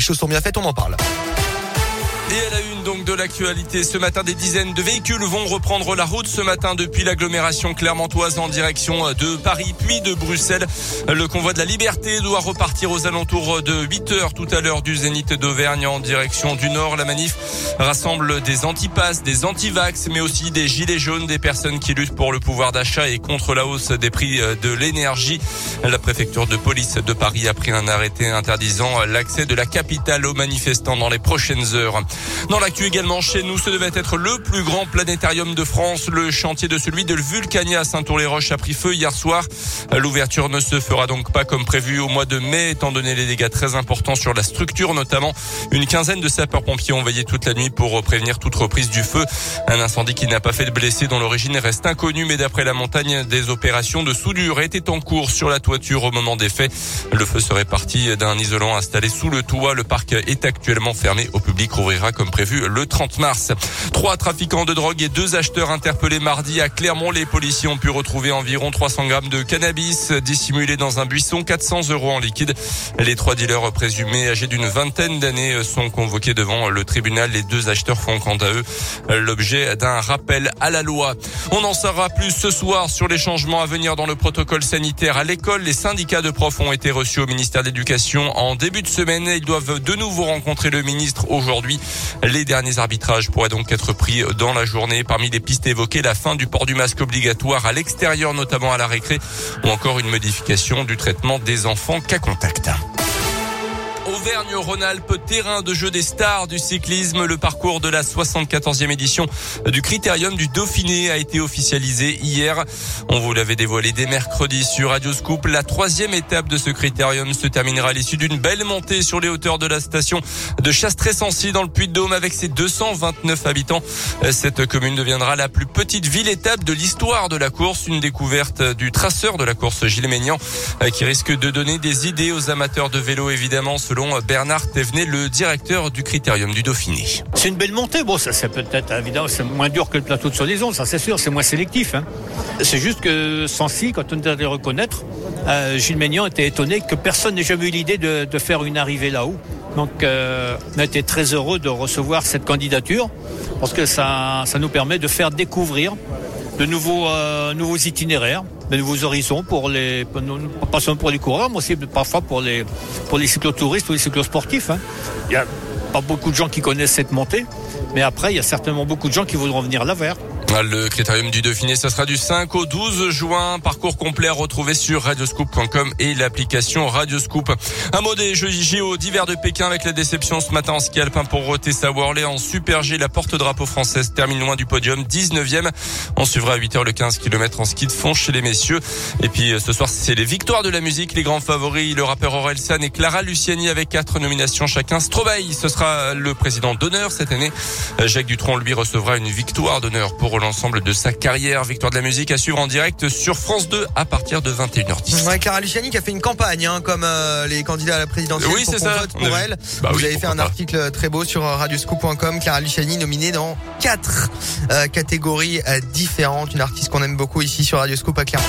les choses sont bien faites, on en parle. Et à la une donc de l'actualité, ce matin, des dizaines de véhicules vont reprendre la route ce matin depuis l'agglomération clermontoise en direction de Paris puis de Bruxelles. Le convoi de la liberté doit repartir aux alentours de 8 heures tout à l'heure du Zénith d'Auvergne en direction du Nord. La manif rassemble des antipasses, des antivax, mais aussi des gilets jaunes, des personnes qui luttent pour le pouvoir d'achat et contre la hausse des prix de l'énergie. La préfecture de police de Paris a pris un arrêté interdisant l'accès de la capitale aux manifestants dans les prochaines heures. Dans l'actu également chez nous, ce devait être le plus grand planétarium de France. Le chantier de celui de Vulcania à Saint-Tour-les-Roches a pris feu hier soir. L'ouverture ne se fera donc pas comme prévu au mois de mai, étant donné les dégâts très importants sur la structure, notamment une quinzaine de sapeurs-pompiers ont veillé toute la nuit pour prévenir toute reprise du feu. Un incendie qui n'a pas fait de blessés, dont l'origine reste inconnue, mais d'après la montagne, des opérations de soudure étaient en cours sur la toiture au moment des faits. Le feu serait parti d'un isolant installé sous le toit. Le parc est actuellement fermé au public, ouvrira comme prévu le 30 mars. Trois trafiquants de drogue et deux acheteurs interpellés mardi à Clermont. Les policiers ont pu retrouver environ 300 grammes de cannabis dissimulés dans un buisson, 400 euros en liquide. Les trois dealers présumés âgés d'une vingtaine d'années sont convoqués devant le tribunal. Les deux acheteurs font quant à eux l'objet d'un rappel à la loi. On en saura plus ce soir sur les changements à venir dans le protocole sanitaire à l'école. Les syndicats de profs ont été reçus au ministère de l'Éducation en début de semaine. Ils doivent de nouveau rencontrer le ministre aujourd'hui. Les derniers arbitrages pourraient donc être pris dans la journée. Parmi les pistes évoquées, la fin du port du masque obligatoire à l'extérieur, notamment à la récré, ou encore une modification du traitement des enfants cas contact. Auvergne-Rhône-Alpes, terrain de jeu des stars du cyclisme. Le parcours de la 74e édition du Critérium du Dauphiné a été officialisé hier. On vous l'avait dévoilé dès mercredi sur Radio Scoop. La troisième étape de ce Critérium se terminera à l'issue d'une belle montée sur les hauteurs de la station de Chastré-Sancy dans le Puy-de-Dôme avec ses 229 habitants. Cette commune deviendra la plus petite ville-étape de l'histoire de la course. Une découverte du traceur de la course Gilles Ménian qui risque de donner des idées aux amateurs de vélo évidemment selon Bernard Thévenet, le directeur du Critérium du Dauphiné. C'est une belle montée. Bon, ça c'est peut-être évidemment c'est moins dur que le plateau de Solaison, ça c'est sûr, c'est moins sélectif. Hein. C'est juste que Sancy, quand on allé reconnaître, euh, Gilles Ménian était étonné que personne n'ait jamais eu l'idée de, faire une arrivée là-haut. Donc euh, on a été très heureux de recevoir cette candidature parce que ça, nous permet de faire découvrir de nouveaux, euh, nouveaux itinéraires, de nouveaux horizons pour les, pas seulement pour les coureurs, mais aussi parfois pour les, pour les cyclotouristes ou les cyclosportifs. Hein. Il n'y a pas beaucoup de gens qui connaissent cette montée, mais après, il y a certainement beaucoup de gens qui voudront venir la vers. Le critérium du Dauphiné, ça sera du 5 au 12 juin. Parcours complet à retrouver sur radioscoop.com et l'application Radioscoop. Un mot des Jeux JO d'hiver de Pékin avec la déception ce matin en ski alpin pour Tessa Worley en Super G. La porte-drapeau française termine loin du podium, 19e. On suivra à 8h le 15 km en ski de fond chez les messieurs. Et puis ce soir, c'est les victoires de la musique, les grands favoris, le rappeur Aurel San et Clara Luciani avec quatre nominations chacun. Stromae, ce sera le président d'honneur cette année. Jacques Dutronc, lui, recevra une victoire d'honneur pour l'ensemble de sa carrière. Victoire de la musique à suivre en direct sur France 2 à partir de 21h10. Ouais, Clara Luciani qui a fait une campagne, hein, comme euh, les candidats à la présidentielle oui, pour qu'on vote pour elle. Bah Vous oui, avez fait un pas. article très beau sur radioscoop.com. Clara Luciani nominée dans quatre euh, catégories euh, différentes. Une artiste qu'on aime beaucoup ici sur Radioscoop à Clermont.